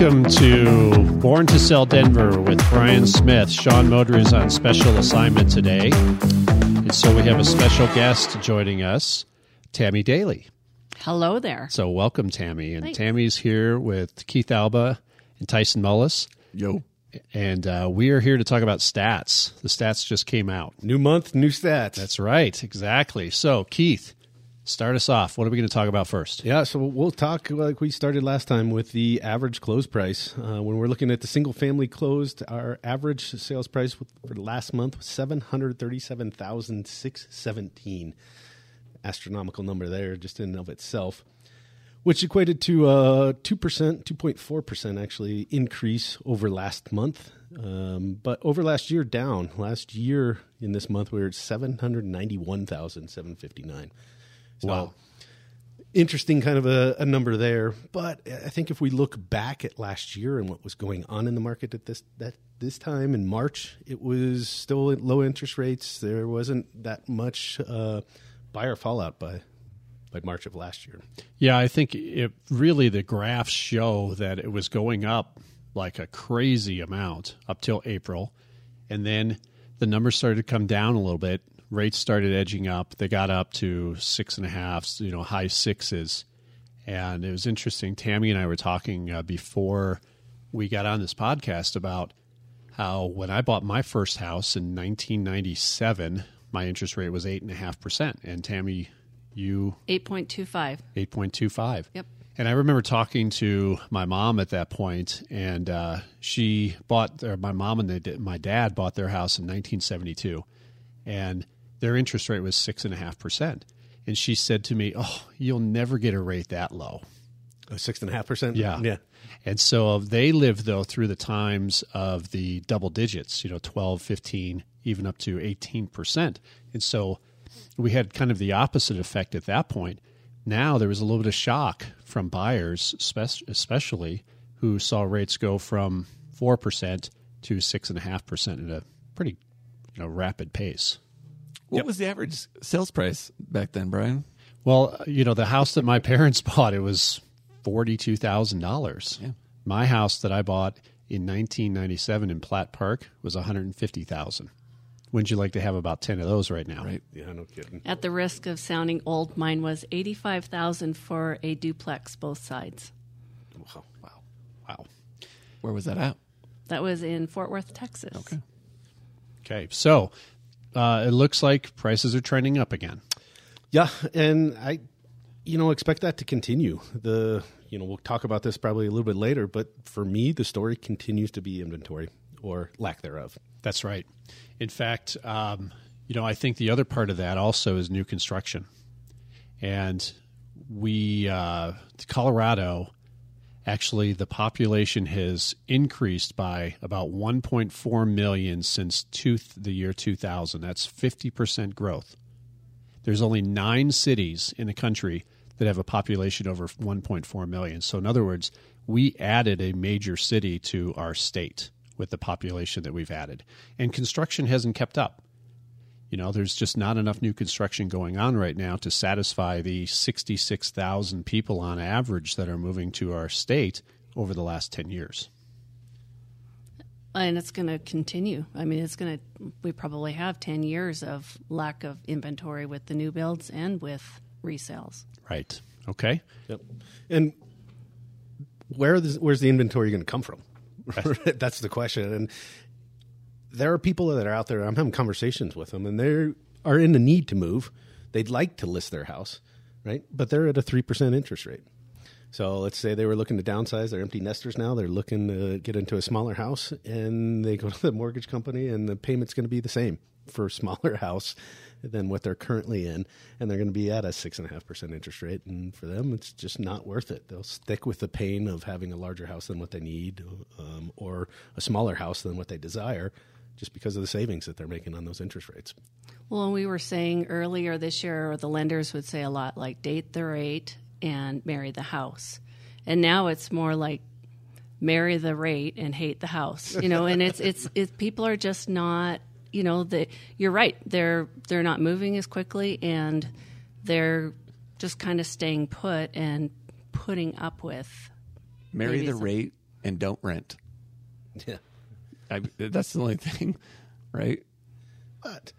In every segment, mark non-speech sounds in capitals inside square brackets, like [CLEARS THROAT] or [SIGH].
Welcome to Born to Sell Denver with Brian Smith. Sean Motor is on special assignment today. And so we have a special guest joining us, Tammie Daily. Hello there. So welcome, Tammie. And Thanks. Tammie's here with Keith Alba and Tyson Mullis. Yo. And uh, we are here to talk about stats. The stats just came out. New month, new stats. That's right, exactly. So, Keith, start us off. What are we going to talk about first? yeah, so we'll talk like we started last time with the average close price. Uh, when we're looking at the single family closed, our average sales price for last month was seven hundred thirty-seven thousand six seventeen. Astronomical number there, just in and of itself, which equated to a two percent, two point four percent actually increase over last month. Um, but over last year, down. Last year in this month, we were at seven hundred ninety-one thousand seven fifty-nine. So, Wow. Interesting kind of a, a number there, but I think if we look back at last year and what was going on in the market at this that this time in March, it was still at low interest rates. There wasn't that much uh, buyer fallout by by March of last year. Yeah, I think it really the graphs show that it was going up like a crazy amount up till April, and then the numbers started to come down a little bit. Rates started edging up. They got up to six and a half, you know, high sixes, and it was interesting. Tammie and I were talking uh, before we got on this podcast about how when I bought my first house in 1997, my interest rate was eight and a half percent, and Tammie, you 8.25. 8.25. Yep. And I remember talking to my mom at that point, and uh, she bought, or my mom and they, my dad bought their house in 1972, and their interest rate was 6.5%. And she said to me, Oh, you'll never get a rate that low. Uh, Six and a half percent. Yeah. yeah. And so they lived, though, through the times of the double digits, you know, 12, 15, even up to 18%. And so we had kind of the opposite effect at that point. Now there was a little bit of shock from buyers, especially who saw rates go from 4% to 6.5% at a pretty you know, rapid pace. What was the average sales price back then, Brian? Well, uh, you know, the house that my [LAUGHS] parents bought, it was forty-two thousand dollars. Yeah. My house that I bought in 1997 in Platt Park was one hundred and fifty thousand. Wouldn't you like to have about ten of those right now? Right. Yeah, no kidding. At the risk of sounding old, mine was 85,000 for a duplex both sides. Wow. Wow. Wow. Where was that at? That was in Fort Worth, Texas. Okay. Okay. So uh, it looks like prices are trending up again. Yeah, and I, you know, expect that to continue. The, you know, we'll talk about this probably a little bit later, but for me, the story continues to be inventory or lack thereof. That's right. In fact, um, you know, I think the other part of that also is new construction. And we, uh, Colorado, actually, the population has increased by about 1.4 million since two, the year 2000. That's 50% growth. There's only nine cities in the country that have a population over 1.4 million. So, in other words, we added a major city to our state with the population that we've added. And construction hasn't kept up. You know, there's just not enough new construction going on right now to satisfy the 66,000 people on average that are moving to our state over the last 10 years. And it's going to continue. I mean, it's going to, we probably have 10 years of lack of inventory with the new builds and with resales. Right. Okay. Yep. And where is, where's the inventory going to come from? [LAUGHS] That's the question. And there are people that are out there. I'm having conversations with them, and they are in the need to move. They'd like to list their house, right? But they're at a three percent interest rate. So let's say they were looking to downsize. They're empty nesters now. They're looking to get into a smaller house, and they go [LAUGHS] to the mortgage company, and the payment's going to be the same for a smaller [LAUGHS] house than what they're currently in, and they're going to be at a six and a half percent interest rate. And for them, it's just not worth it. They'll stick with the pain of having a larger house than what they need, um, or a smaller house than what they desire, just because of the savings that they're making on those interest rates. Well, and we were saying earlier this year, the lenders would say a lot like date the rate and marry the house. And now it's more like marry the rate and hate the house. You know, and it's it's it's people are just not, you know, the you're right. They're they're not moving as quickly and they're just kind of staying put and putting up with Marry the some- rate and don't rent. Yeah. I, that's the only [LAUGHS] thing, right? But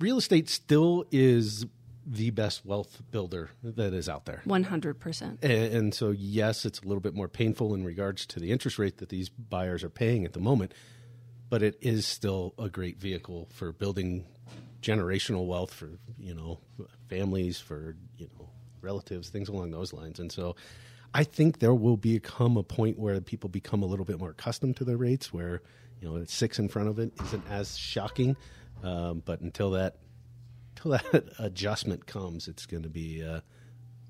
real estate still is the best wealth builder that is out there. 100%. And, and so, yes, it's a little bit more painful in regards to the interest rate that these buyers are paying at the moment, but it is still a great vehicle for building generational wealth for you know families, for you know relatives, things along those lines. And so, I think there will become a point where people become a little bit more accustomed to the rates, where you know six in front of it isn't as shocking. Um, but until that until that [LAUGHS] adjustment comes, it's going to be uh,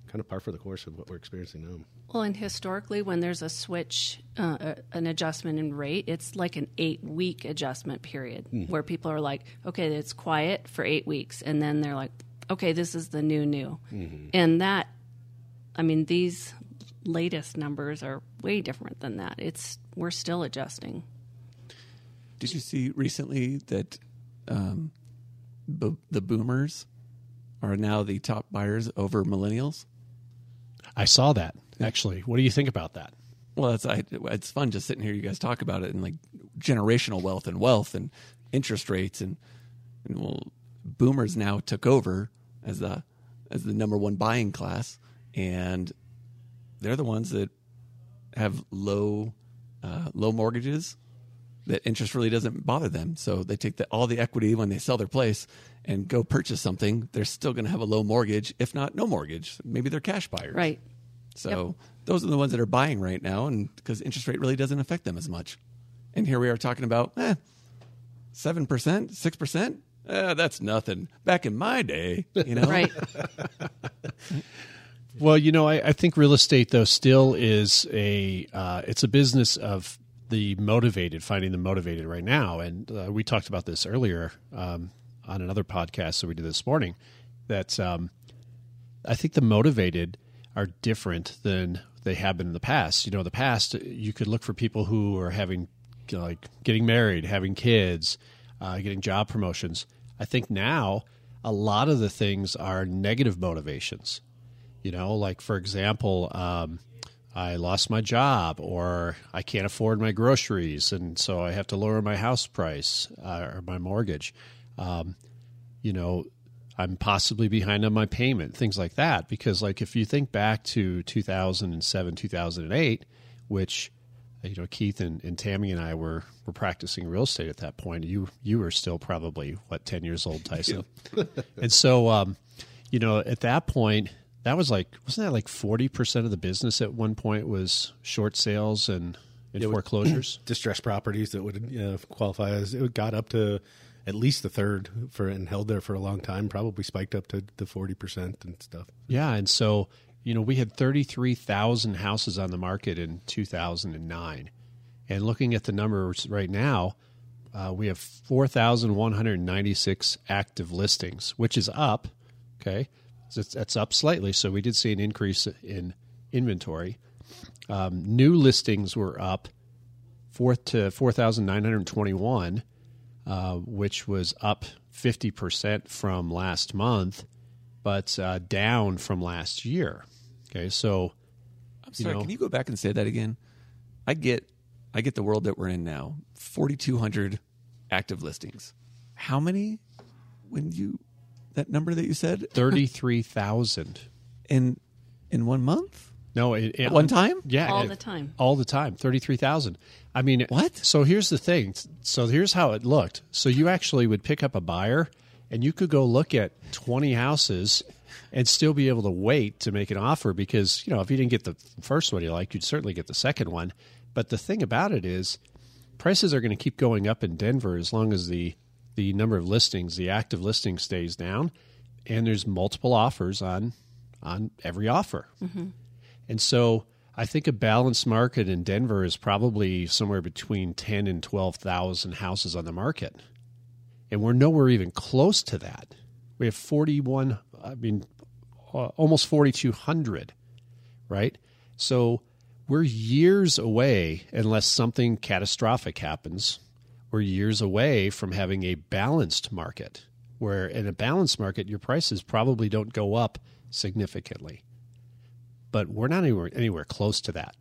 kind of par for the course of what we're experiencing now. Well, and historically, when there's a switch, uh, uh, an adjustment in rate, it's like an eight week adjustment period where people are like, okay, it's quiet for eight weeks. And then they're like, okay, this is the new new. And that, I mean, these latest numbers are way different than that. It's, we're still adjusting. Did you see recently that um, bo- the boomers are now the top buyers over millennials? I saw that actually. What do you think about that? Well, it's I, it's fun just sitting here. You guys talk about it and like generational wealth and wealth and interest rates and, and well, boomers now took over as the as the number one buying class, and they're the ones that have low uh, low mortgages. That interest really doesn't bother them, so they take the, all the equity when they sell their place and go purchase something. They're still going to have a low mortgage, if not no mortgage. Maybe they're cash buyers, Right. so those are the ones that are buying right now, and because interest rate really doesn't affect them as much. And here we are talking about eh, seven percent, six percent. Eh, that's nothing. Back in my day, you know, Right. [LAUGHS] Well, you know, I, I think real estate though still is a uh, it's a business of the motivated, finding the motivated right now, and uh, we talked about this earlier um, on another podcast that we did this morning. That um, I think the motivated are different than they have been in the past. You know, the past you could look for people who are having you know, like getting married, having kids, uh, getting job promotions. I think now a lot of the things are negative motivations. You know, like for example, um, I lost my job or I can't afford my groceries, and so I have to lower my house price uh, or my mortgage. Um, you know, I'm possibly behind on my payment, things like that. Because, like, if you think back to 2007, 2008, which you know Keith and, and Tammie and I were were practicing real estate at that point. You you were still probably what ten years old, Tyson, [LAUGHS] and so um, you know at that point that was like wasn't that like forty percent of the business at one point was short sales and, and foreclosures. [CLEARS THROAT] Distressed properties that would uh, qualify as it got up to at least a third for and held there for a long time. Probably spiked up to the forty percent and stuff. Yeah, and so you know we had thirty three thousand houses on the market in two thousand and nine, and looking at the numbers right now, uh, we have four thousand one hundred ninety six active listings, which is up. Okay, it's, that's up slightly. So we did see an increase in inventory. Um, new listings were up fourth to four thousand nine hundred twenty one, uh, which was up fifty percent from last month but uh, down from last year. Okay, so I'm sorry. know- Can you go back and say that again? I get, I get the world that we're in now. 4,200 active listings. How many? When you that number that you said [LAUGHS] thirty-three thousand. in in one month, No, it, it- At one time? yeah, All it- the time. all the time. Thirty-three thousand. I mean, What? So here's the thing. So here's how it looked. So you actually would pick up a buyer, and you could go look at twenty houses, and still be able to wait to make an offer because you know if you didn't get the first one you liked, you'd certainly get the second one. But the thing about it is, prices are going to keep going up in Denver as long as the the number of listings, the active listing stays down, and there's multiple offers on on every offer. Mm-hmm. And so I think a balanced market in Denver is probably somewhere between 10 and 12,000 houses on the market. And we're nowhere even close to that. We have 41 I mean almost 4200, right? So we're years away unless something catastrophic happens. We're years away from having a balanced market where in a balanced market your prices probably don't go up significantly but we're not anywhere anywhere close to that.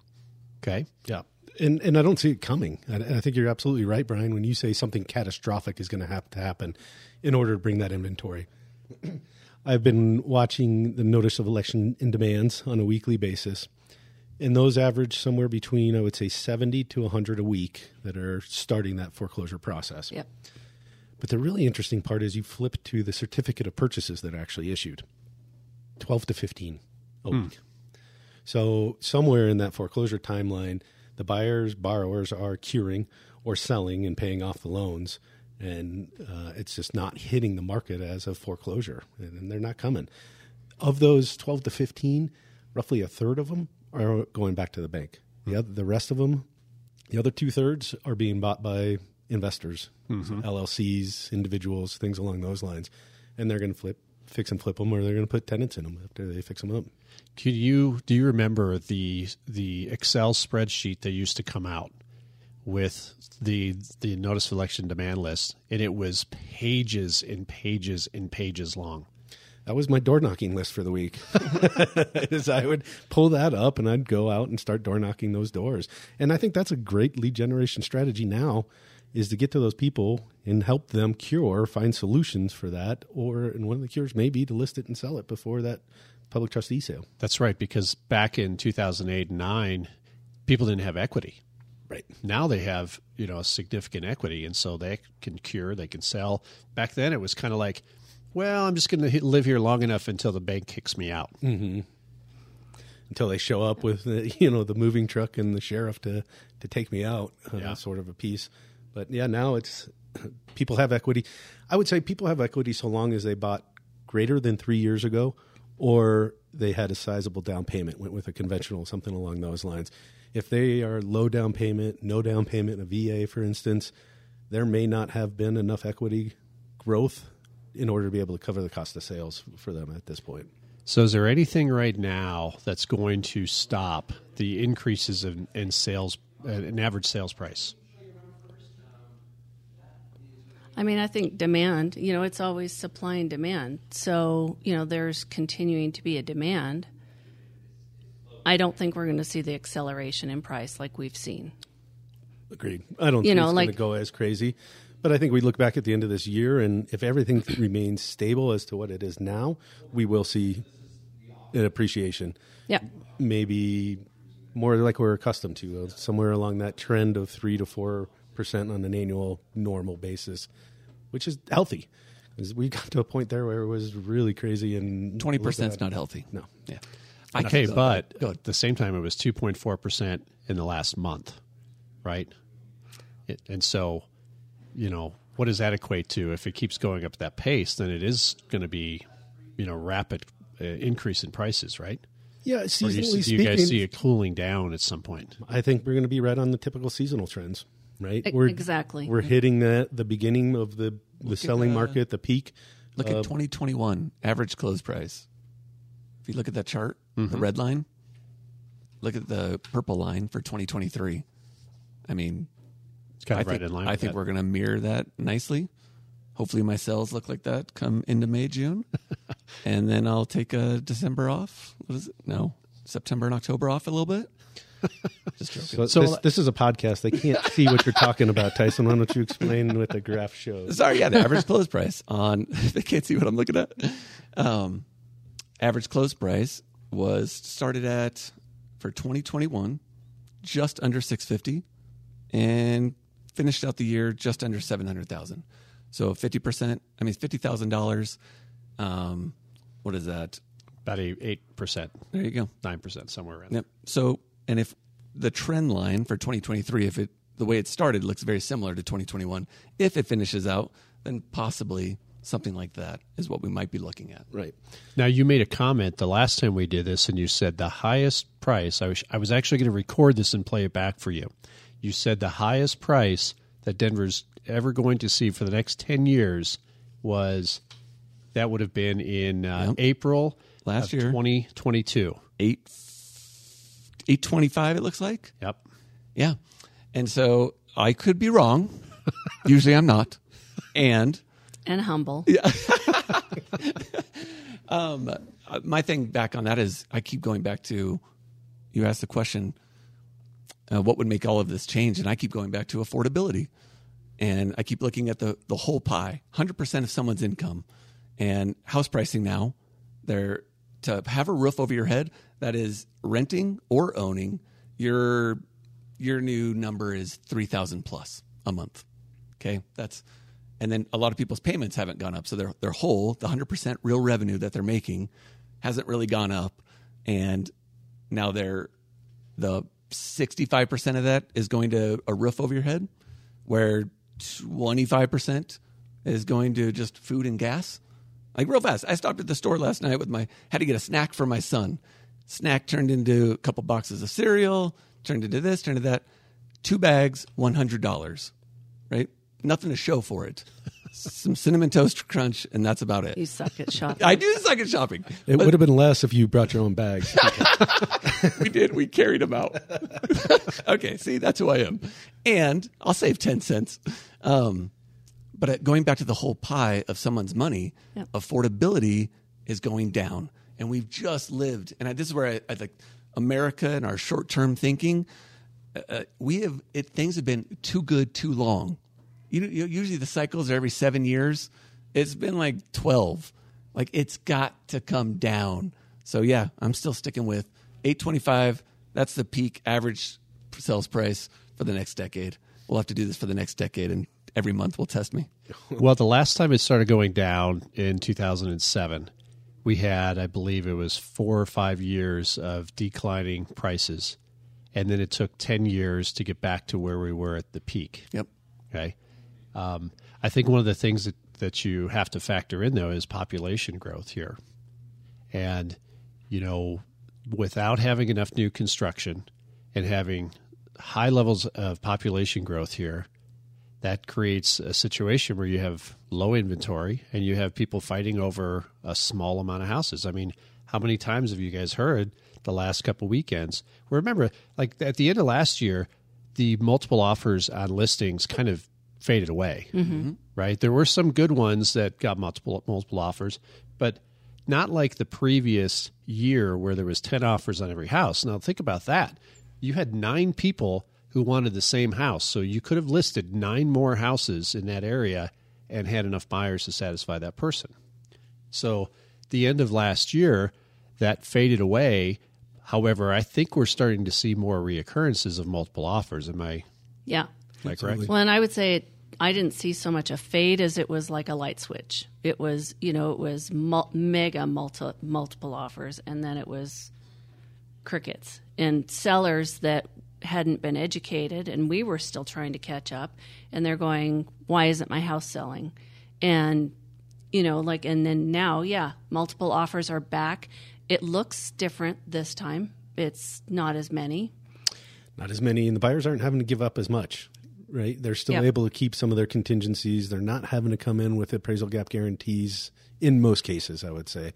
Okay. Yeah. And and I don't see it coming. I, I think you're absolutely right, Brian, when you say something catastrophic is going to have to happen in order to bring that inventory. [CLEARS THROAT] I've been watching the notice of election in demands on a weekly basis, and those average somewhere between I would say 70 to 100 a week that are starting that foreclosure process. Yep. But the really interesting part is you flip to the certificate of purchases that are actually issued 12 to 15 a week. So, somewhere in that foreclosure timeline, the buyers, borrowers are curing or selling and paying off the loans. And uh, it's just not hitting the market as a foreclosure, and, and they're not coming. Of those 12 to 15, roughly a third of them are going back to the bank. The, other, the rest of them the other two thirds are being bought by investors, mm-hmm. so LLCs, individuals, things along those lines, and they're going to flip, fix and flip them, or they're going to put tenants in them after they fix them up. Could you do you remember the the Excel spreadsheet that used to come out with the the notice of election demand list, and it was pages and pages and pages long. That was my door knocking list for the week. [LAUGHS] Is I would pull that up and I'd go out and start door knocking those doors. And I think that's a great lead generation strategy now is to get to those people and help them cure, find solutions for that. Or and one of the cures may be to list it and sell it before that public trustee sale. That's right, because back in two thousand eight and nine, people didn't have equity. Right. Now they have you know significant equity, and so they can cure, they can sell. Back then, it was kind of like, well, I'm just going to live here long enough until the bank kicks me out. Until they show up with the, [LAUGHS] you know the moving truck and the sheriff to to take me out, uh, Yeah. sort of a piece. But yeah, now it's [CLEARS THROAT] people have equity. I would say people have equity so long as they bought greater than three years ago, or they had a sizable down payment, went with a conventional, something along those lines. If they are low down payment, no down payment, a VA, for instance, there may not have been enough equity growth in order to be able to cover the cost of sales for them at this point. So, is there anything right now that's going to stop the increases in, in sales, uh, in average sales price? I mean, I think demand, you know, it's always supply and demand. So, you know, there's continuing to be a demand. I don't think we're going to see the acceleration in price like we've seen. Agreed. I don't You think know, it's going like- to go as crazy, but I think we look back at the end of this year, and if everything [CLEARS THROAT] remains stable as to what it is now, we will see an appreciation. Yeah. Maybe more like we're accustomed to, uh, somewhere along that trend of three to four percent on an annual normal basis, which is healthy. 'Cause We got to a point there where it was really crazy, and twenty percent is not healthy. No. Yeah. Okay, but ahead. Go ahead. at the same time, it was 2.4% in the last month, right? It, and so, you know, what does that equate to? If it keeps going up at that pace, then it is going to be, you know, rapid uh, increase in prices, right? Yeah, Or do seasonally you, do you speaking, guys see it cooling down at some point? I think we're going to be right on the typical seasonal trends, right? E- We're, exactly. We're hitting the the beginning of the the selling the- market, the peak. Look Uh, at 2021 average close price. If you look at that chart, the red line, look at the purple line for 2023. I mean, It's kind I right think, in line. I with think that. we're going to mirror that nicely. Hopefully, my cells look like that come into May, June, [LAUGHS] and then I'll take a December off. What is it? No, September and October off a little bit. [LAUGHS] Just joking. So, So- this, this is a podcast. They can't see what you're talking about, Tyson. Why don't you explain what the graph shows? Sorry, yeah, the average close price on [LAUGHS] they can't see what I'm looking at. Um, average close price was started at for 2021 just under 650 and finished out the year just under 700,000. So 50%, I mean $50,000 um what is that? about eight percent, There you go. nine percent, somewhere around. Yep. So, and if the trend line for 2023, if it the way it started looks very similar to 2021, if it finishes out, then possibly something like that is what we might be looking at. Right. Now you made a comment the last time we did this, and you said the highest price. I was I was actually going to record this and play it back for you. You said the highest price that Denver's ever going to see for the next ten years was that would have been in uh, Yep. April Last of year. twenty twenty two. Eight, 825, it looks like. Yep. Yeah. And so I could be wrong. Usually I'm not. And And humble. [LAUGHS] [LAUGHS] uh, my thing back on that is I keep going back to you asked the question uh, what would make all of this change? And I keep going back to affordability. And I keep looking at the, the whole pie 100% of someone's income. And house pricing now, they're to have a roof over your head that is renting or owning, your, your new number is 3000 plus a month. Okay. That's, and then a lot of people's payments haven't gone up. So their, their whole, the 100% real revenue that they're making hasn't really gone up. And now they're, the 65% of that is going to a roof over your head, where 25% is going to just food and gas. Like real fast. I stopped at the store last night with my had to get a snack for my son. Snack turned into a couple boxes of cereal, turned into this, turned into that. Two bags, one hundred dollars. Right? Nothing to show for it. Some cinnamon toast crunch, and that's about it. You suck at shopping. [LAUGHS] I do suck at shopping. It would have been less if you brought your own bags. [LAUGHS] we did. We carried them out. [LAUGHS] okay, see, that's who I am. And I'll save 10 cents. Um, but uh, going back to the whole pie of someone's money, Yep. affordability is going down. And we've just lived, and I, this is where I, I like America and our short term thinking. Uh, uh, we have it, things have been too good too long. You usually the cycles are every seven years. It's been like twelve. Like it's got to come down. So yeah, I'm still sticking with eight twenty five. That's the peak average sales price for the next decade. We'll have to do this for the next decade, and every month will test me. [LAUGHS] Well, the last time it started going down in 2007, we had, I believe it was four or five years of declining prices. And then it took 10 years to get back to where we were at the peak. Yep. Okay. Um, I think one of the things that, that you have to factor in, though, is population growth here. And, you know, without having enough new construction and having high levels of population growth here, that creates a situation where you have low inventory and you have people fighting over a small amount of houses. I mean, how many times have you guys heard the last couple weekends? Remember, like at the end of last year, the multiple offers on listings kind of faded away, mm-hmm. right? There were some good ones that got multiple multiple offers, but not like the previous year where there was 10 offers on every house. Now think about that. You had 9 people who wanted the same house, so you could have listed 9 more houses in that area and had enough buyers to satisfy that person. So, the end of last year, that faded away. However, I think we're starting to see more reoccurrences of multiple offers. Am I, Yeah. Am correct? Well, and I would say it, I didn't see so much a fade as it was like a light switch. It was, you know, it was mul- mega multi- multiple offers, and then it was crickets and sellers that hadn't been educated, and we were still trying to catch up. And they're going, "Why isn't my house selling?" And you know, like, and then now, yeah, multiple offers are back. It looks different this time. It's not as many. not as many, and the buyers aren't having to give up as much, right? They're still Yep. able to keep some of their contingencies. They're not having to come in with appraisal gap guarantees in most cases, I would say.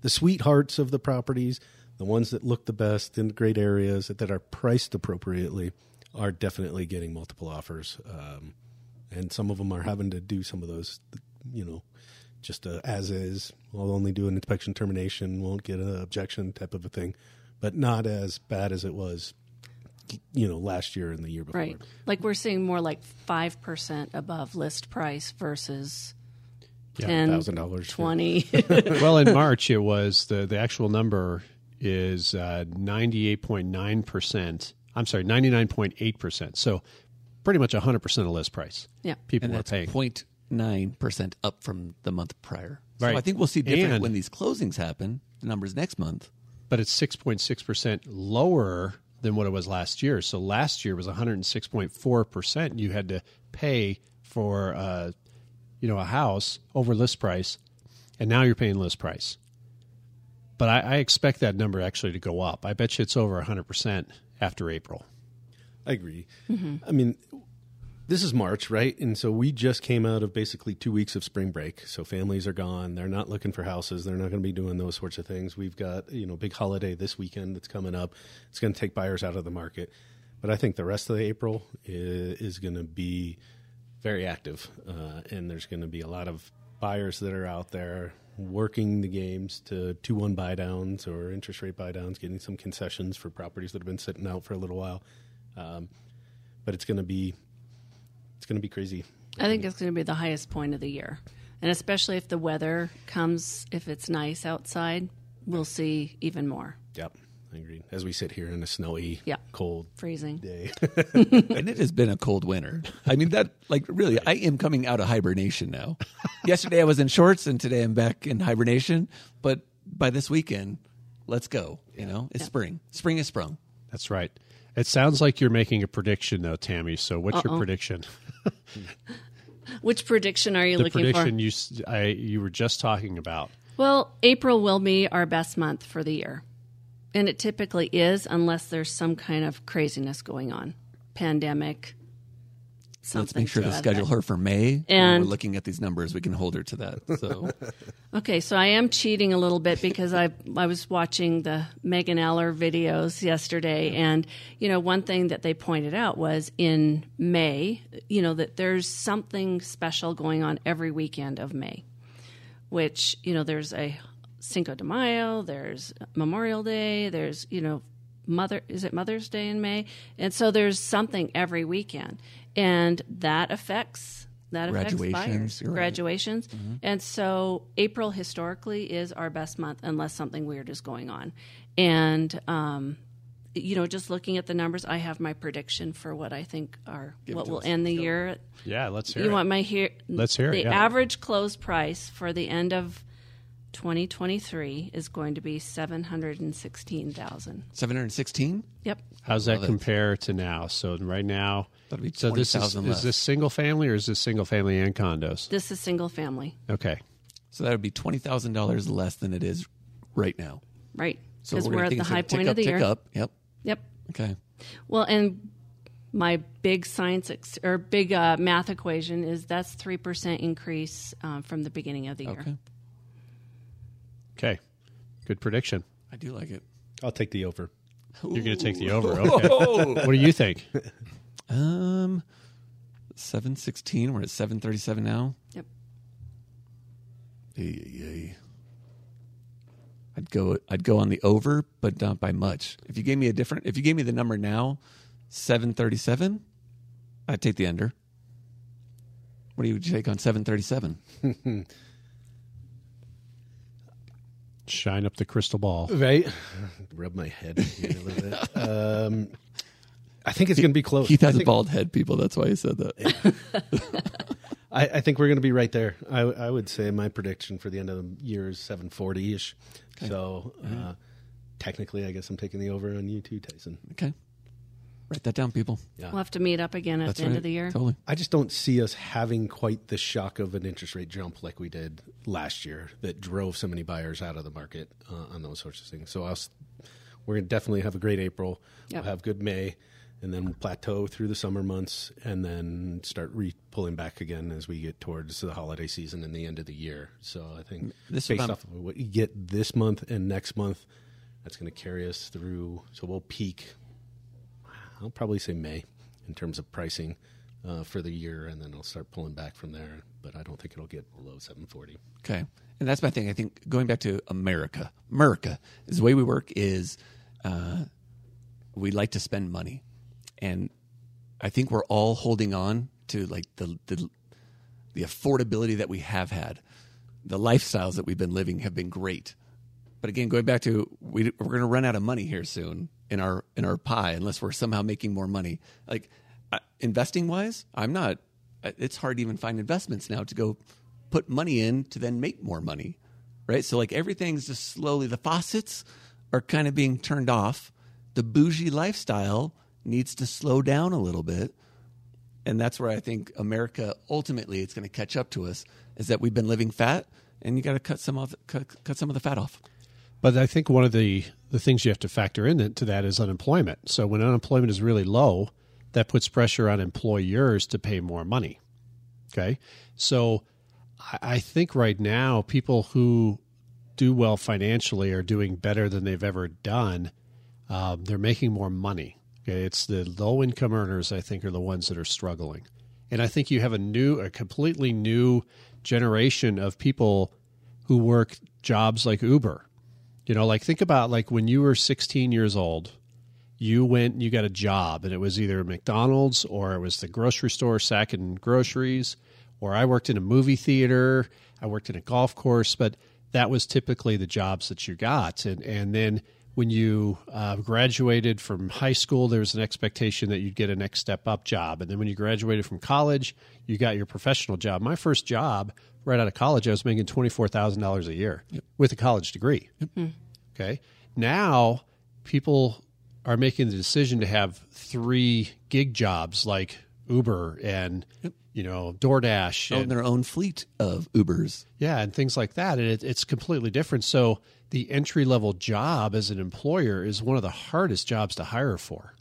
The sweethearts of the properties, the ones that look the best in great areas that are priced appropriately, are definitely getting multiple offers. Um, and some of them are having to do some of those, you know, just uh, as is. We'll only do an inspection termination, won't get an objection type of a thing, but not as bad as it was, you know, last year and the year before. Right. Like we're seeing more like 5% above list price versus Yeah, 10, $1,000. 20. [LAUGHS] well, in March, [LAUGHS] it was the, the actual number is uh, 98.9%. I'm sorry, 99.8%. So pretty much 100% of list price. yeah. People and are that's paying. 0.9 percent up from the month prior. So Right. I think we'll see different And- when these closings happen. The numbers next month. But it's 6.6% lower than what it was last year. So last year was 106.4%. You had to pay for uh, you know a house over list price, and now you're paying list price. But I, I expect that number actually to go up. I bet you it's over 100% after April. I agree. I mean, this is March, right? And so we just came out of basically two weeks of spring break. So families are gone. They're not looking for houses. They're not going to be doing those sorts of things. We've got, you know, big holiday this weekend that's coming up. It's going to take buyers out of the market. But I think the rest of the April is, going to be very active. Uh, and there's going to be a lot of buyers that are out there working the games to 2 1 buy downs or interest rate buy downs, getting some concessions for properties that have been sitting out for a little while. Um, but it's going to be it's going to be crazy. I think it's going to be the highest point of the year. And especially if the weather comes, if it's nice outside, we'll see even more. Yep, I agree. As we sit here in a snowy, Yeah. cold Freezing. day. [LAUGHS] and it has been a cold winter. I mean that like really I am coming out of hibernation now. Yesterday I was in shorts and today I'm back in hibernation, but by this weekend, let's go, you know? It's spring. Spring is sprung. That's right. It sounds like you're making a prediction, though, Tammie. So, what's your Uh-oh. prediction? [LAUGHS] Which prediction are you The looking prediction for? you I, you were just talking about. Well, April will be our best month for the year. And it typically is, unless there's some kind of craziness going on pandemic. Let's make sure to that schedule her for May. And And- we're looking at these numbers, we can hold her to that. So [LAUGHS] Okay, so I am cheating a little bit because I I was watching the Megan Aller videos yesterday, and you know one thing that they pointed out was in May, you know that there's something special going on every weekend of May, which you know there's a Cinco de Mayo, there's Memorial Day, there's you know Mother is it Mother's Day in May, and so there's something every weekend, and that affects that affects Graduations, buyers you're right. graduations, and so April historically is our best month unless something weird is going on, and um, you know just looking at the numbers, I have my prediction for what I think are what will us. end the year Yeah, let's hear you it. want my here? Let's hear it, The yeah. average close price for the end of 2023 is going to be 716,000. seven hundred and sixteen? Yep. How's that Love it. compare to now? So right now, That'd be so this is, is this single family or is this single family and condos? This is single family, Okay, So that would be twenty thousand dollars less than it is right now. right? So we're, we're, at the high tick point up, of the tick year. up. Yep. Yep. Okay. Well, and my big science ex- or big uh, math equation is that's three percent increase um, from the beginning of the year. Okay. Okay, good prediction. I do like it. I'll take the over. You're going to take the over. Okay. [LAUGHS] what do you think? Um, seven sixteen. We're at seven thirty seven now. Yep. Ay, ay, ay. I'd go. I'd go on the over, but not by much. If you gave me a different, if you gave me the number now, seven thirty seven, I'd take the under. What do you take on seven thirty seven? [LAUGHS] Shine up the crystal ball. Right? [LAUGHS] Rub my head a little bit. [LAUGHS] Um, I think it's going to be close. Keith I has a bald head, people. That's why he said that. [LAUGHS] I, I think we're going to be right there. I, I would say my prediction for the end of the year is 740 ish. So uh, technically, I guess I'm taking the over on you too, Tyson. Okay, write that down, people. Yeah. We'll have to meet up again at That's the end right. of the year. Totally. I just don't see us having quite the shock of an interest rate jump like we did last year that drove so many buyers out of the market uh, on those sorts of things. So us, we're going to definitely have a great April. Yep. We'll have good May, and then we'll plateau through the summer months, and then start re- pulling back again as we get towards the holiday season and the end of the year. So I think This is based what off of what you get this month and next month, that's going to carry us through. So we'll peak I'll probably say May in terms of pricing uh, for the year, and then I'll start pulling back from there. But I don't think it'll get below 740. Okay. And that's my thing. I think going back to America, America is the way we work is uh, we like to spend money. And I think we're all holding on to like the, the, the affordability that we have had. The lifestyles that we've been living have been great. But again, going back to we, we're going to run out of money here soon in our in our pie unless we're somehow making more money. Like uh, investing wise, I'm not. It's hard to even find investments now to go put money in to then make more money, right? So like everything's just slowly the faucets are kind of being turned off. The bougie lifestyle needs to slow down a little bit and that's where I think America ultimately it's going to catch up to us is that we've been living fat, and you got to cut some off, cut, cut some of the fat off. But I think one of the, the things you have to factor into that is unemployment. So when unemployment is really low, that puts pressure on employers to pay more money. Okay. So I, think right now, people who do well financially are doing better than they've ever done. Um, they're making more money. Okay. It's the low income earners, I think, are the ones that are struggling. And I think you have a new, a completely new generation of people who work jobs like Uber. You know, like think about like when you were 16 years old you went and you got a job, and it was either McDonald's or it was the grocery store sacking groceries, or I worked in a movie theater, I worked in a golf course, but that was typically the jobs that you got. And, and then when you uh, graduated from high school, there was an expectation that you'd get a next step up job. And then when you graduated from college, you got your professional job. My first job right out of college, I was making $24,000 a year yep. with a college degree. Yep. Hmm. Okay. Now people are making the decision to have three gig jobs like Uber and yep you know, DoorDash, own their own fleet of Ubers. Yeah, and things like that. And it, it's completely different. So the entry level job as an employer is one of the hardest jobs to hire for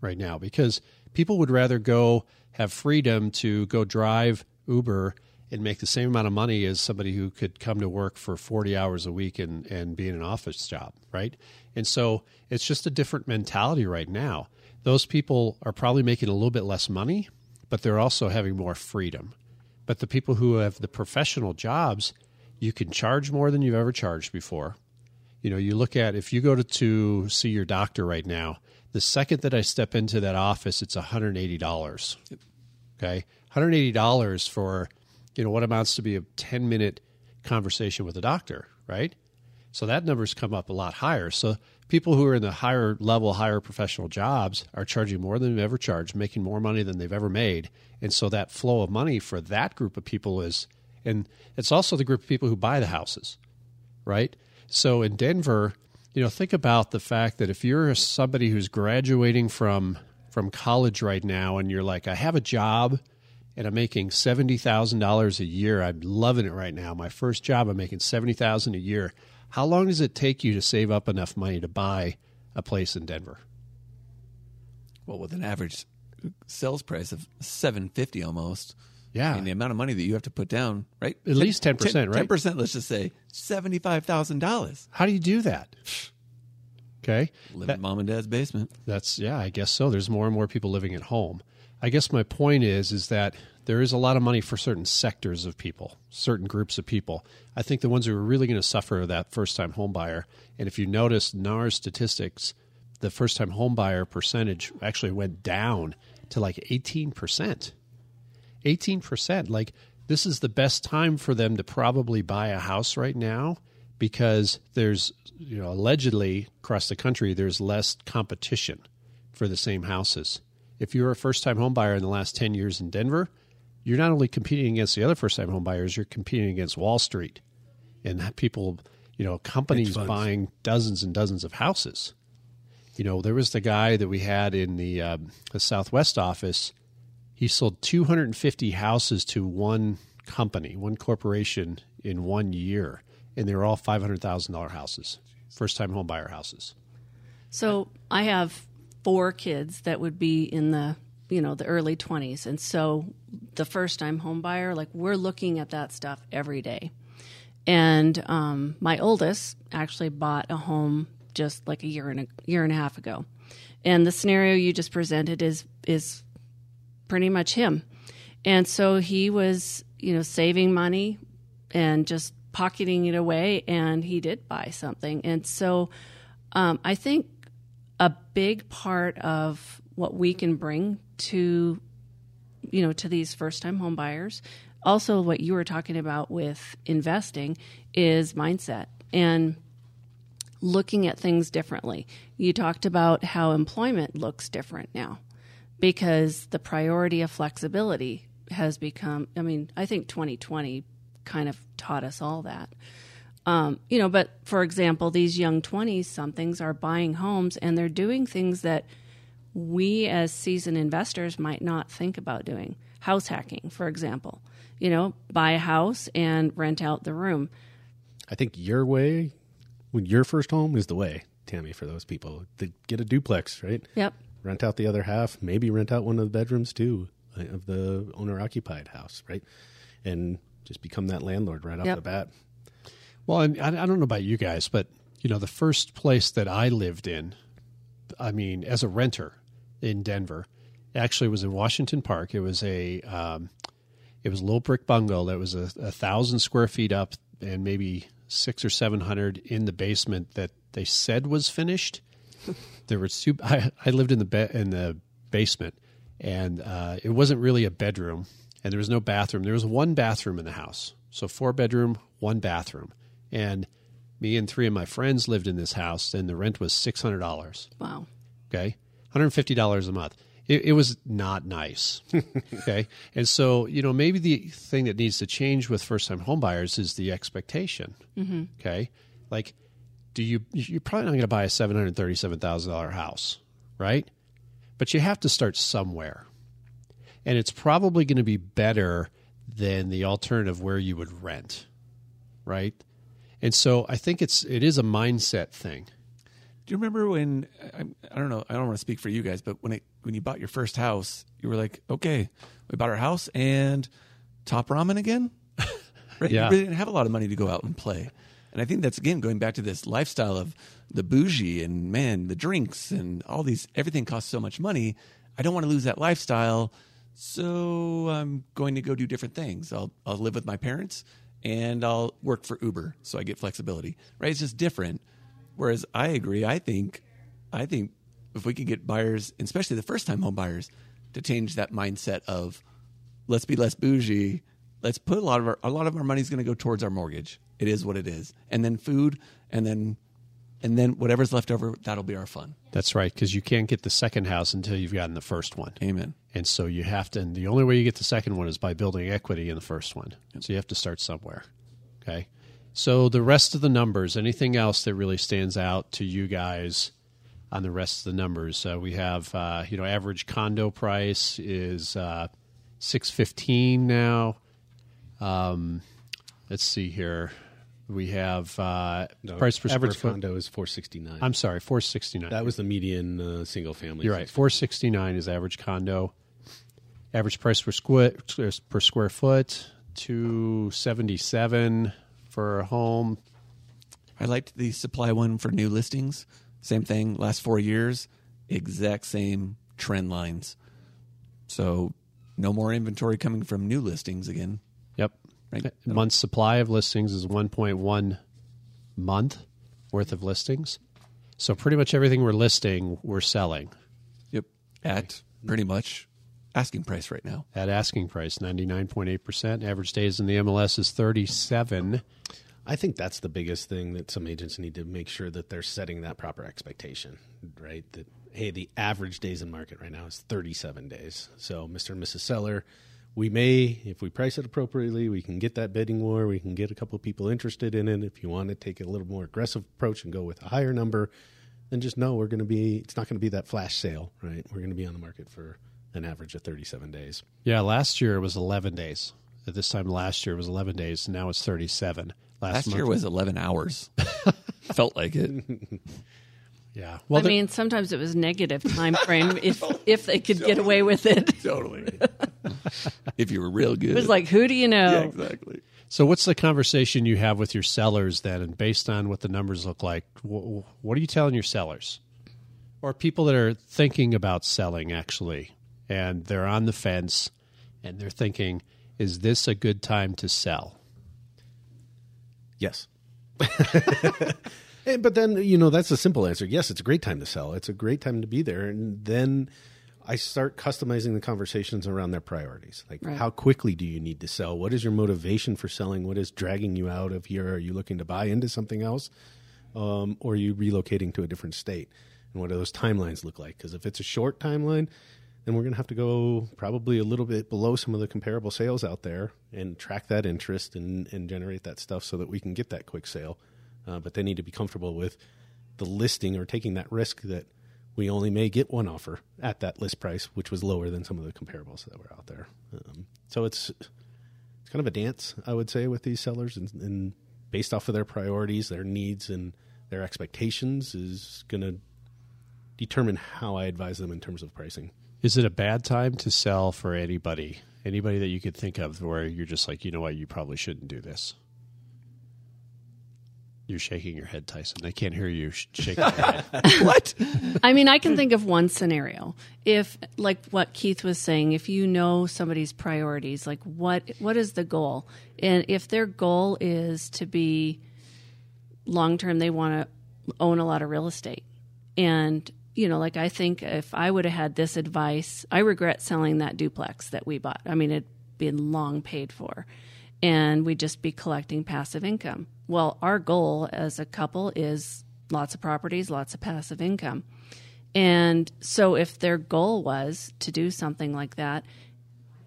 right now because people would rather go have freedom to go drive Uber and make the same amount of money as somebody who could come to work for 40 hours a week and, and be in an office job, right? And so it's just a different mentality right now. Those people are probably making a little bit less money, but they're also having more freedom. But the people who have the professional jobs, you can charge more than you've ever charged before. You know, you look at if you go to, to see your doctor right now, the second that I step into that office, it's $180. Okay. $180 for, you know, what amounts to be a 10 minute conversation with a doctor, right? So that number's come up a lot higher. So people who are in the higher level, higher professional jobs are charging more than they've ever charged, making more money than they've ever made. And so that flow of money for that group of people is, and it's also the group of people who buy the houses, right? So in Denver, you know, think about the fact that if you're somebody who's graduating from from college right now and you're like, I have a job and I'm making seventy thousand dollars a year. I'm loving it right now. My first job, I'm making seventy thousand a year. How long does it take you to save up enough money to buy a place in Denver? Well, with an average sales price of seven fifty almost. Yeah, and the amount of money that you have to put down, right? At 10, least ten percent, right? Ten percent. Let's just say seventy five thousand dollars. How do you do that? Okay, live that, in mom and dad's basement. That's yeah, I guess so. There's more and more people living at home. I guess my point is is that there is a lot of money for certain sectors of people, certain groups of people. I think the ones who are really going to suffer are that first time home buyer. And if you notice NAR statistics, the first time home buyer percentage actually went down to like 18%. 18%. Like this is the best time for them to probably buy a house right now because there's, you know, allegedly across the country, there's less competition for the same houses. If you're a first time home buyer in the last 10 years in Denver, you're not only competing against the other first time home buyers, you're competing against Wall Street and people, you know, companies buying dozens and dozens of houses. You know, there was the guy that we had in the, uh, the Southwest office. He sold 250 houses to one company, one corporation in one year, and they were all $500,000 houses, first time home buyer houses. So I have four kids that would be in the you know the early 20s and so the first time home buyer like we're looking at that stuff every day. And um, my oldest actually bought a home just like a year and a year and a half ago. And the scenario you just presented is is pretty much him. And so he was you know saving money and just pocketing it away and he did buy something. And so um, i think a big part of what we can bring to you know to these first time home buyers also what you were talking about with investing is mindset and looking at things differently. You talked about how employment looks different now because the priority of flexibility has become i mean i think 2020 kind of taught us all that um, you know but for example these young 20 somethings are buying homes and they're doing things that we as seasoned investors might not think about doing. House hacking, for example. You know, buy a house and rent out the room. I think your way, when your first home is the way, Tammie, for those people. To get a duplex, right? Yep. Rent out the other half, maybe rent out one of the bedrooms too uh, of the owner occupied house, right? And just become that landlord right off yep. the bat. Well, I, I don't know about you guys, but you know, the first place that I lived in, I mean, as a renter, in Denver. Actually, was in Washington Park. It was a um, it was a little brick bungalow that was a, a thousand square feet up and maybe six or seven hundred in the basement that they said was finished. [LAUGHS] there was two. I, I lived in the be, in the basement, and uh, it wasn't really a bedroom, and there was no bathroom. There was one bathroom in the house, so four bedroom, one bathroom, and me and three of my friends lived in this house, and the rent was six hundred dollars. Wow. Okay, one hundred fifty dollars a month. It, it was not nice. [LAUGHS] okay, and so you know maybe the thing that needs to change with first time homebuyers is the expectation. Mm-hmm. Okay, like do you you're probably not going to buy a seven hundred thirty seven thousand dollar house, right? But you have to start somewhere, and it's probably going to be better than the alternative where you would rent, right? And so I think it's it is a mindset thing. Do you remember when I, I don't know? I don't want to speak for you guys, but when it when you bought your first house, you were like, "Okay, we bought our house and top ramen again." [LAUGHS] right? Yeah. You really didn't have a lot of money to go out and play, and I think that's again going back to this lifestyle of the bougie and man, the drinks and all these. Everything costs so much money. I don't want to lose that lifestyle, so I'm going to go do different things. I'll I'll live with my parents and I'll work for Uber, so I get flexibility. Right? It's just different. Whereas I agree. I think, I think if we could get buyers, especially the first time home buyers, to change that mindset of let's be less bougie. Let's put a lot of our a lot of our money is going to go towards our mortgage. It is what it is, and then food, and then and then whatever's left over, that'll be our fun. That's right, because you can't get the second house until you've gotten the first one. Amen. And so you have to, and the only way you get the second one is by building equity in the first one. So you have to start somewhere. Okay. So the rest of the numbers, anything else that really stands out to you guys on the rest of the numbers? Uh, we have, uh, you know, average condo price is uh, six fifteen now. Um, let's see here. We have uh, No, price per average square foot. condo is four sixty nine. I'm sorry, four sixty nine. That was the median uh, single family. You're right. Four sixty nine is average condo. Average price per square per square foot two seventy seven for a home. I liked the supply one for new listings. Same thing. Last four years, exact same trend lines. So no more inventory coming from new listings again. Yep. Right. Month supply of listings is one point one month worth of listings. So pretty much everything we're listing, we're selling Yep. At pretty much asking price right now. at asking price, ninety nine point eight percent. Average days in the MLS is thirty seven. I think that's the biggest thing that some agents need to make sure that they're setting that proper expectation, right? That hey, the average days in market right now is 37 days. So, Mr. and Mrs. Seller, we may, if we price it appropriately, we can get that bidding war. We can get a couple of people interested in it. If you want to take a little more aggressive approach and go with a higher number, then just know we're going to be. It's not going to be that flash sale, right? We're going to be on the market for an average of 37 days. Yeah, last year it was eleven days. At this time last year it was eleven days. Now it's thirty seven. Last month- year was 11 hours. [LAUGHS] Felt like it. yeah. Well, I the- mean, sometimes it was negative time [LAUGHS] frame if if they could get away with it. [LAUGHS] Totally. if you were real good. It was like, who do you know? yeah, exactly. So, what's the conversation you have with your sellers then? And based on what the numbers look like, wh- what are you telling your sellers or people that are thinking about selling actually, and they're on the fence and they're thinking, is this a good time to sell? Yes. [LAUGHS] And- but then, you know, that's a simple answer. Yes, it's a great time to sell. It's a great time to be there. And then I start customizing the conversations around their priorities. Like, Right. how quickly do you need to sell? What is your motivation for selling? What is dragging you out of here? Are you looking to buy into something else? Um, or are you relocating to a different state? And what do those timelines look like? Because if it's a short timeline, then we're going to have to go probably a little bit below some of the comparable sales out there and track that interest and, and generate that stuff so that we can get that quick sale. Uh, but they need to be comfortable with the listing or taking that risk that we only may get one offer at that list price, which was lower than some of the comparables that were out there. Um, so it's it's kind of a dance, I would say, with these sellers, and, and based off of their priorities, their needs, and their expectations, is going to determine how I advise them in terms of pricing. Is it a bad time to sell for anybody? Anybody that you could think of where you're just like, you know what, you probably shouldn't do this? You're shaking your head, Tyson. I can't hear you sh- shaking your head. [LAUGHS] [LAUGHS] what? I mean, I can think of one scenario. If, like what Keith was saying, if you know somebody's priorities, like what what is the goal, and if their goal is to be long term, they want to own a lot of real estate, and you know, like I think if I would have had this advice, I regret selling that duplex that we bought. I mean, it'd been long paid for, and we'd just be collecting passive income. Well, our goal as a couple is lots of properties, lots of passive income. And so if their goal was to do something like that,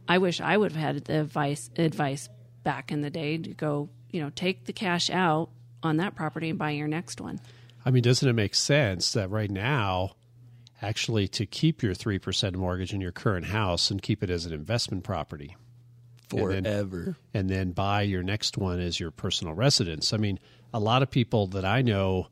I wish I would have had the advice advice back in the day to go, you know, take the cash out on that property and buy your next one. I mean, doesn't it make sense that right now, actually, to keep your 3% mortgage in your current house and keep it as an investment property? And then- Forever. and then buy your next one as your personal residence. I mean, a lot of people that I know,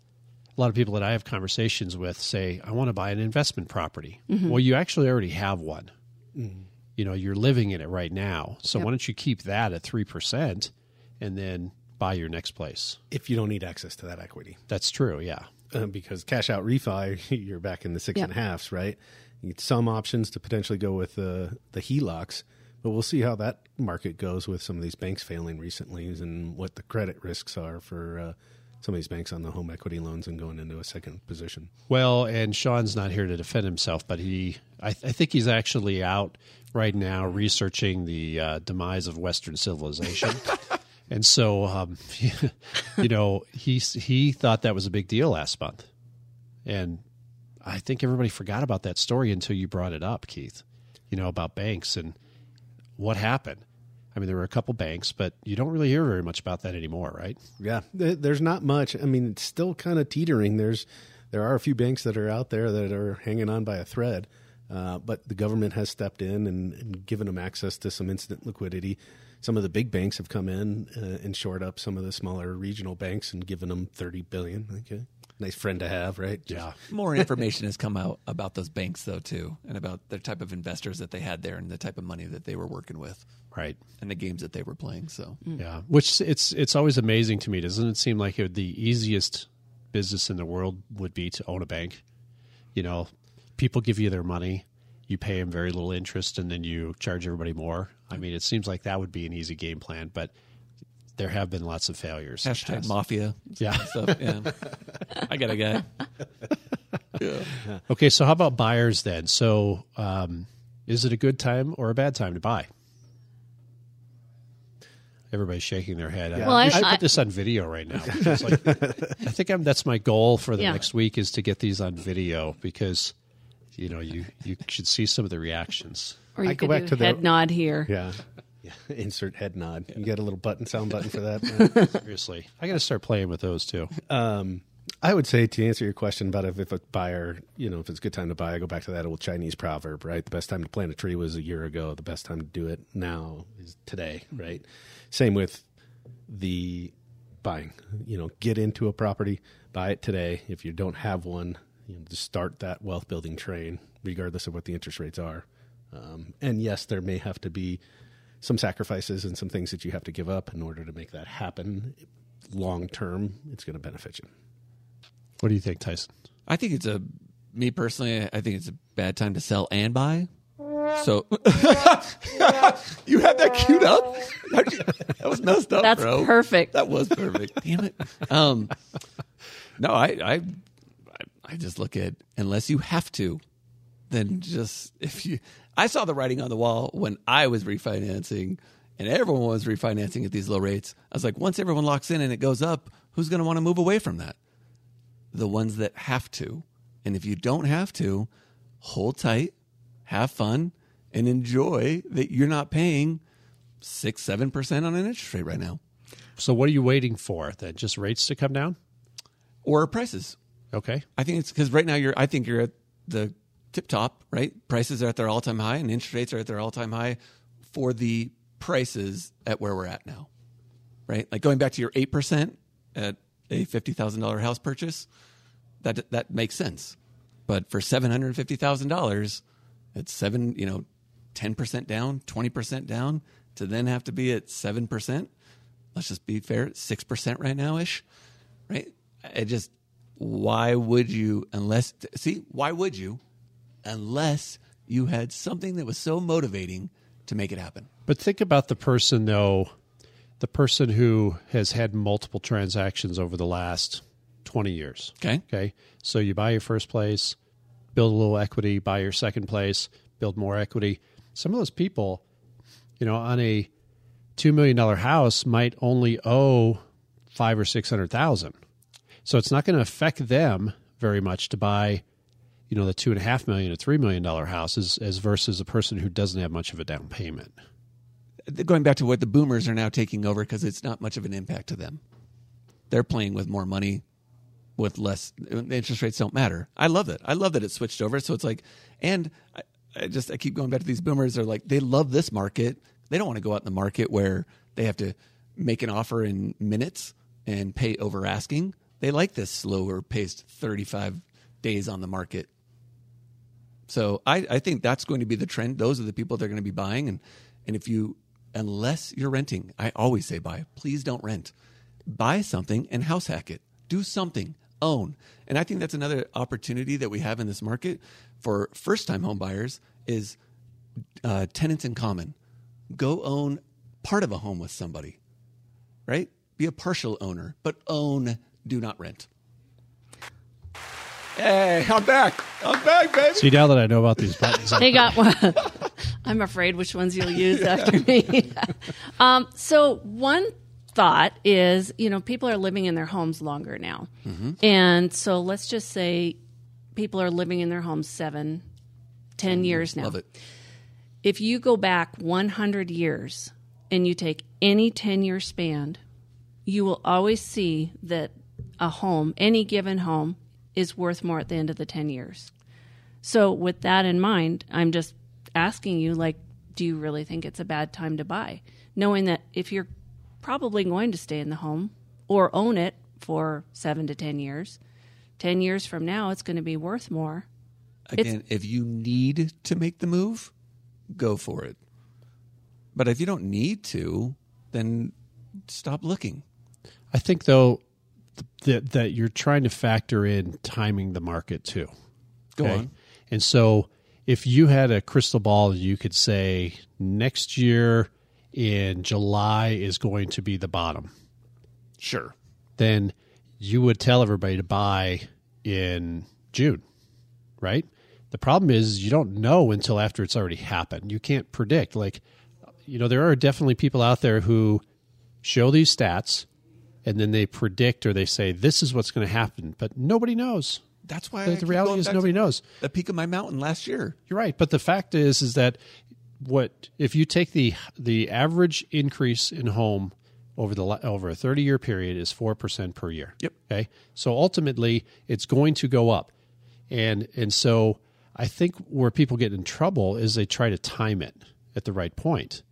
a lot of people that I have conversations with say, I want to buy an investment property. Mm-hmm. Well, you actually already have one. Mm. You know, you're living in it right now. So Yep. why don't you keep that at 3% and then buy your next place? if you don't need access to that equity. That's true. Yeah. uh, because cash out refi, [LAUGHS] you're back in the six Yeah. and a halfs, right? You get some options to potentially go with the the HELOCs, but we'll see how that market goes with some of these banks failing recently and what the credit risks are for uh, some of these banks on the home equity loans and going into a second position. Well, and Sean's not here to defend himself, but he, I, I think he's actually out right now researching the uh, demise of Western civilization. [LAUGHS] and so, um, [LAUGHS] you know, he he thought that was a big deal last month, and I think everybody forgot about that story until you brought it up, Keith. You know about banks and what happened. I mean, there were a couple banks, but you don't really hear very much about that anymore, right? Yeah, there's not much. I mean, it's still kind of teetering. There's there are a few banks that are out there that are hanging on by a thread, uh, but the government has stepped in and, and given them access to some instant liquidity. Some of the big banks have come in uh, and shored up some of the smaller regional banks and given them thirty billion. Okay, nice friend to have, right? Just- Yeah. [LAUGHS] More information has come out about those banks, though, too, and about the type of investors that they had there and the type of money that they were working with Right. and the games that they were playing. So, Yeah, which it's it's always amazing to me. Doesn't it seem like it, the easiest business in the world would be to own a bank? You know, people give you their money, you pay them very little interest, and then you charge everybody more. I mean, it seems like that would be an easy game plan, but there have been lots of failures. hashtag mafia. Yeah. Stuff. Yeah. I got a guy. [LAUGHS] Yeah. Okay, so how about buyers then? So, um, is it a good time or a bad time to buy? Everybody's shaking their head. Well, I, I- I should I- put this on video right now. [LAUGHS] Like- I think I'm, that's my goal for the Yeah. next week is to get these on video because you know you you should see some of the reactions. Or you I go back do to the- head nod here. yeah, [LAUGHS] yeah. Insert head nod. You got a little button sound button for that. [LAUGHS] Seriously, I got to start playing with those too. Um, I would say to answer your question about if, if a buyer, you know, if it's a good time to buy, I go back to that old Chinese proverb, right? The best time to plant a tree was a year ago. The best time to do it now is today, right? Same with the buying. You know, get into a property, buy it today. If you don't have one, you know, just start that wealth building train, regardless of what the interest rates are. Um, and yes, there may have to be some sacrifices and some things that you have to give up in order to make that happen. Long term, it's going to benefit you. What do you think, Tyson? I think it's a, me personally, I think it's a bad time to sell and buy. So, [LAUGHS] you had that queued up? That was messed up, That's bro. perfect. That was perfect. Damn it. Um, no, I, I, I- just look at unless you have to, then just if you. I saw the writing on the wall when I was refinancing, and everyone was refinancing at these low rates. I was like, once everyone locks in and it goes up, who's going to want to move away from that? The ones that have to, and if you don't have to, hold tight, have fun, and enjoy that you're not paying six, seven percent on an interest rate right now, So, what are you waiting for? That just rates to come down? or prices. Okay. I think it's because right now you're. I think you're at the tip top. Right, prices are at their all time high, and interest rates are at their all time high for the prices at where we're at now. Right, like going back to your eight percent at a fifty thousand dollar house purchase, that that makes sense. But for seven hundred fifty thousand dollars, it's seven. You know, ten percent down, twenty percent down, to then have to be at seven percent. Let's just be fair, six percent right now ish. Right, it just why would you unless see why would you unless you had something that was so motivating to make it happen But think about the person, though, the person who has had multiple transactions over the last 20 years. okay Okay. So you buy your first place, build a little equity, buy your second place, build more equity. Some of those people, you know, on a two million dollar house might only owe five or six hundred thousand. So it's not going to affect them very much to buy, you know, the two and a half million or three million dollar houses as versus a person who doesn't have much of a down payment. Going back to what the boomers are now taking over because it's not much of an impact to them. They're playing with more money, with less. The interest rates don't matter. I love that. I love that it switched over. So it's like, and I, I just I keep going back to these boomers. They're like they love this market. They don't want to go out in the market where they have to make an offer in minutes and pay over asking. They like this slower paced 35 days on the market. So I, I think that's going to be the trend. Those are the people that are going to be buying. And, and if you, unless you're renting, I always say buy. Please don't rent. Buy something and house hack it. Do something. Own. And I think that's another opportunity that we have in this market for first time home buyers is uh, tenants in common. Go own part of a home with somebody, right? Be a partial owner, but own, do not rent. Hey, I'm back. I'm back, baby. See, now that I know about these buttons, They got one. [LAUGHS] I'm afraid which ones you'll use after me. [LAUGHS] um, so one thought is, you know, people are living in their homes longer now, and so let's just say people are living in their homes seven, ten years now. Love it. If you go back 100 years and you take any 10 year span, you will always see that a home, any given home, is worth more at the end of the 10 years. So, with that in mind, I'm just asking you, like, do you really think it's a bad time to buy? Knowing that if you're probably going to stay in the home or own it for seven to 10 years, 10 years from now, it's going to be worth more. Again, if you need to make the move, go for it. But if you don't need to, then stop looking. I think though that that you're trying to factor in timing the market too. Go on. And so if you had a crystal ball, you could say next year in July is going to be the bottom. Sure. Then you would tell everybody to buy in June, right? The problem is you don't know until after it's already happened. You can't predict. Like, you know, there are definitely people out there who show these stats and then they predict or they say this is what's going to happen, but nobody knows. That's why The- the reality is nobody knows. The peak of my mountain last year. You're right, but the fact is, is that what if you take the the average increase in home over the over a 30 year period is four percent per year. Yep. Okay, so ultimately it's going to go up, and and so I think where people get in trouble is they try to time it at the right point.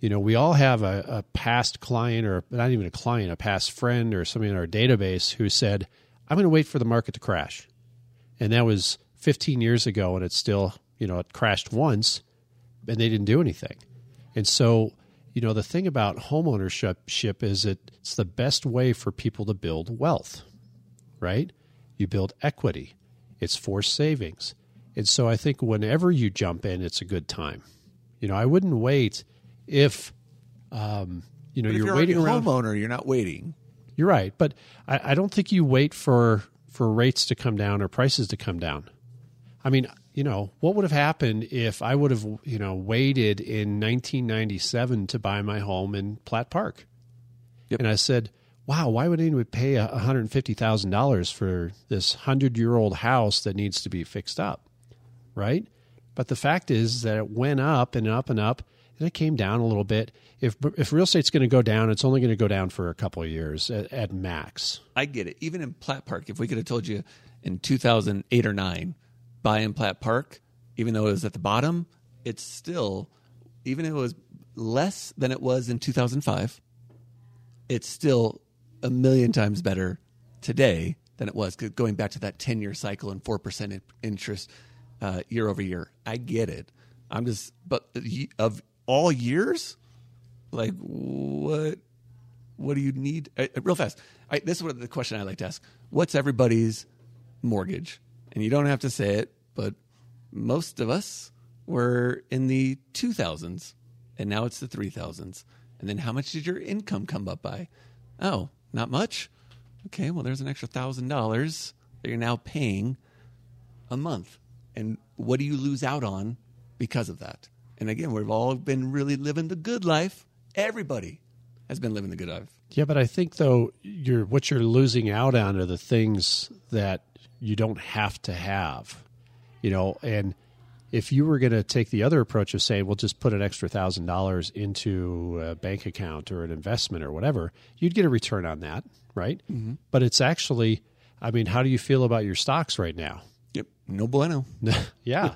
You know, we all have a, a past client or not even a client, a past friend or somebody in our database who said, "I'm going to wait for the market to crash." and that was 15 years ago and it's still you know it crashed once and they didn't do anything. And so you know the thing about homeownership ship is it's the best way for people to build wealth right? You build equity. It's forced savings. And so i think whenever you jump in it's a good time. You know i wouldn't wait if um, you know you're, you're waiting a around homeowner, you're not waiting. you're right, but I, I don't think you wait for for rates to come down or prices to come down. I mean, you know, what would have happened if I would have, you know, waited in 1997 to buy my home in Platt Park? Yep. And I said, "Wow, why would anyone pay a $150,000 for this 100-year-old house that needs to be fixed up?" Right? But the fact is that it went up and up and up, and it came down a little bit. If if real estate's going to go down, it's only going to go down for a couple of years at, at max. I get it. Even in Platt Park, if we could have told you in 2008 or 9, buy in Platt Park, even though it was at the bottom, it's still, even if it was less than it was in 2005, it's still a million times better today than it was going back to that 10 year cycle and 4% interest uh, year over year. I get it. I'm just, but of all years, like what what do you need? Real fast. I, this is what the question I like to ask: What's everybody's mortgage? And you don't have to say it, but most of us were in the two thousands, and now it's the three thousands. And then how much did your income come up by? Oh, not much. Okay, well, there's an extra thousand dollars that you're now paying a month. and what do you lose out on because of that? And again, we've all been really living the good life. Everybody has been living the good life. Yeah, but I think though you're what you're losing out on are the things that you don't have to have. You know, and if you were going to take the other approach of saying, "Well, just put an extra thousand dollars into a bank account or an investment or whatever," you'd get a return on that, right? Mm-hmm. But it's actually, I mean, how do you feel about your stocks right now? Yep, no bueno. [LAUGHS] yeah,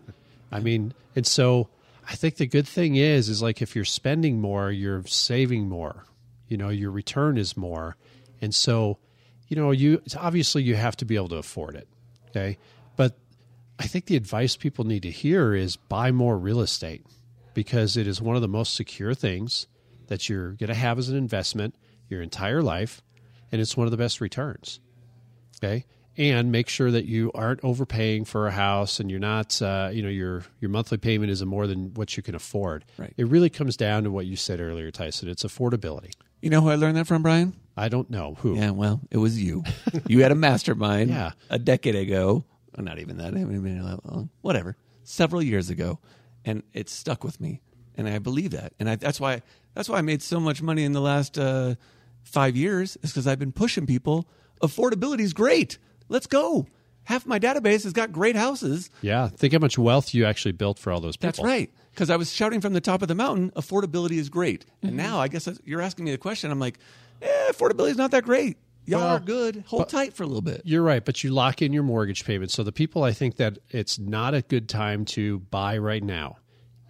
I mean, and so I think the good thing is, is like if you're spending more, you're saving more. You know, your return is more, and so, you know, you obviously you have to be able to afford it. Okay, but I think the advice people need to hear is buy more real estate because it is one of the most secure things that you're going to have as an investment your entire life, and it's one of the best returns. Okay, and make sure that you aren't overpaying for a house and you're not, uh, you know, your your monthly payment isn't more than what you can afford. Right. It really comes down to what you said earlier, Tyson. It's affordability. You know who I learned that from, Brian? I don't know who. Yeah, well, it was you. you had a mastermind [LAUGHS] Yeah. a decade ago. Well, not even that. I haven't been that long. Whatever. Several years ago, and it stuck with me, and I believe that, and I, that's why that's why I made so much money in the last uh, five years. Is because I've been pushing people. Affordability is great. Let's go. Half my database has got great houses. Yeah, think how much wealth you actually built for all those people. That's right. Because I was shouting from the top of the mountain, affordability is great. And now I guess you're asking me the question. I'm like, eh, affordability is not that great. Y'all Well, are good. Hold tight for a little bit. You're right, but you lock in your mortgage payment. So the people I think that it's not a good time to buy right now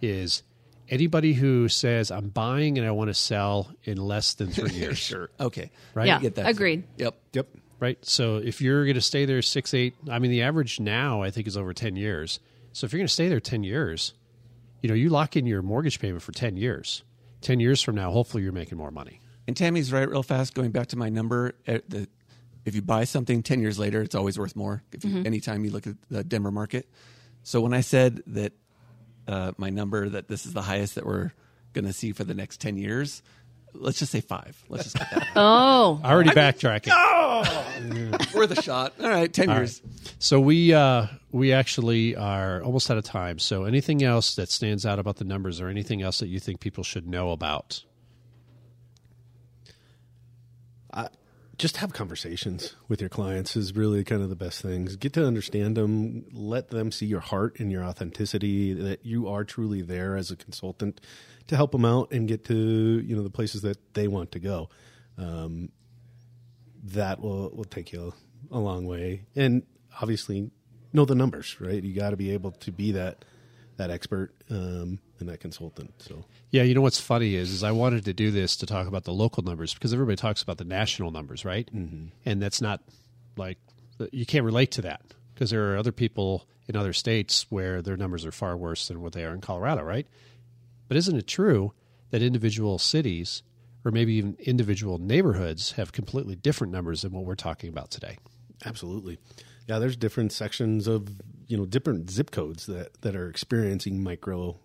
is anybody who says I'm buying and I want to sell in less than three [LAUGHS] years. Sure. Okay. Right? Yeah, I get that. agreed. Yep. Yep. Right. So if you're going to stay there six, eight, I mean, the average now I think is over 10 years. So if you're going to stay there 10 years, you know, you lock in your mortgage payment for 10 years. 10 years from now, hopefully you're making more money. And Tammie's right, real fast. Going back to my number, uh, the, if you buy something ten years later, it's always worth more. If you, anytime you look at the Denver market, so when I said that uh, my number that this is the highest that we're going to see for the next ten years, let's just say five. Let's just get that [LAUGHS] Oh, Already backtracking. Oh. Worth a shot. All right, ten All years. right. So we uh, we actually are almost out of time. So anything else that stands out about the numbers, or anything else that you think people should know about? Just have conversations with your clients is really kind of the best things. Get to understand them, let them see your heart and your authenticity that you are truly there as a consultant to help them out and get to, you know, the places that they want to go. Um, that will will take you a, long way. And obviously know the numbers, right? You got to be able to be that that expert um, and that consultant. So Yeah, you know what's funny is, is I wanted to do this to talk about the local numbers because everybody talks about the national numbers, right? Mm-hmm. And that's not like you can't relate to that because there are other people in other states where their numbers are far worse than what they are in Colorado, right? But isn't it true that individual cities or maybe even individual neighborhoods have completely different numbers than what we're talking about today? Absolutely. Yeah, there's different sections of, you know, different zip codes that, that are experiencing micro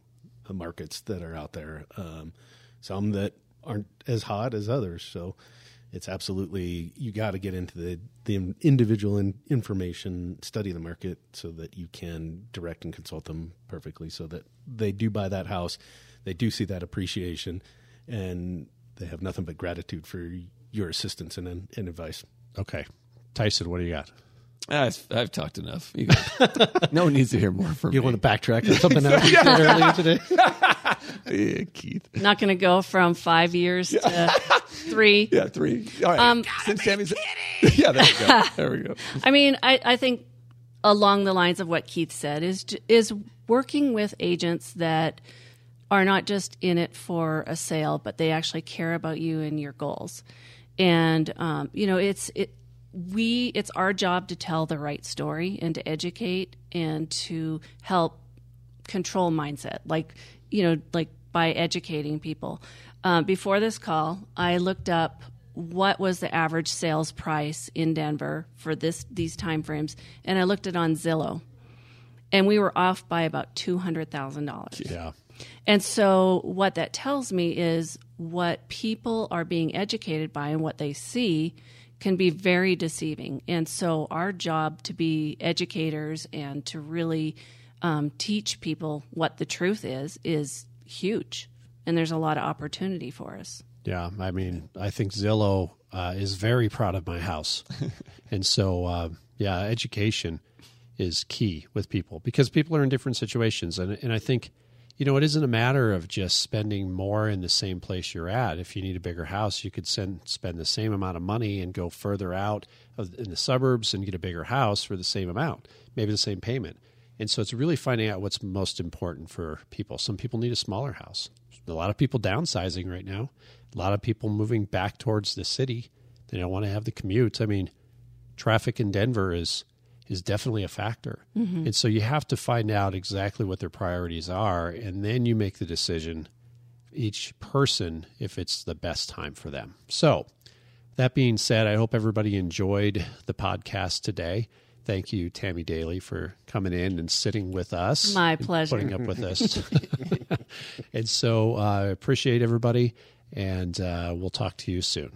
markets that are out there. Um, some that aren't as hot as others. So it's absolutely, you got to get into the, the individual in, information, study the market so that you can direct and consult them perfectly so that they do buy that house. They do see that appreciation and they have nothing but gratitude for your assistance and, and advice. Okay. Tyson, what do you got? I've, I've talked enough. You guys, [LAUGHS] no one needs to hear more from You me. want to backtrack on something else you said earlier today? [LAUGHS] yeah, Keith. not going to go from five years to [LAUGHS] three. Yeah, three. All right. Um, Since Tammie's, yeah, there we go. There we go. I mean, I, I think along the lines of what Keith said is is working with agents that are not just in it for a sale, but they actually care about you and your goals. And um, you know, it's it we it's our job to tell the right story and to educate and to help control mindset. Like you know like by educating people. Uh, before this call i looked up what was the average sales price in denver for this these time frames and i looked it on zillow. And we were off by about $200000 Yeah. and so, what that tells me is what people are being educated by and what they see can be very deceiving. And so, our job to be educators and to really um, teach people what the truth is is huge, and there's a lot of opportunity for us. Yeah, I mean, I think Zillow uh, is very proud of my house, [LAUGHS] and so uh, yeah, education is key with people because people are in different situations, and and I think you know it isn't a matter of just spending more in the same place you're at. If you need a bigger house, you could send spend the same amount of money and go further out in the suburbs and get a bigger house for the same amount, maybe the same payment. And so it's really finding out what's most important for people. Some people need a smaller house. A lot of people downsizing right now. A lot of people moving back towards the city. They don't want to have the commute. I mean, traffic in Denver is is definitely a factor. And so you have to find out exactly what their priorities are and then you make the decision each person if it's the best time for them. So, that being said, I hope everybody enjoyed the podcast today. Thank you, Tammie Daily, for coming in and sitting with us. My pleasure. Putting up with us. [LAUGHS] [LAUGHS] and so I uh, appreciate everybody, and uh, we'll talk to you soon.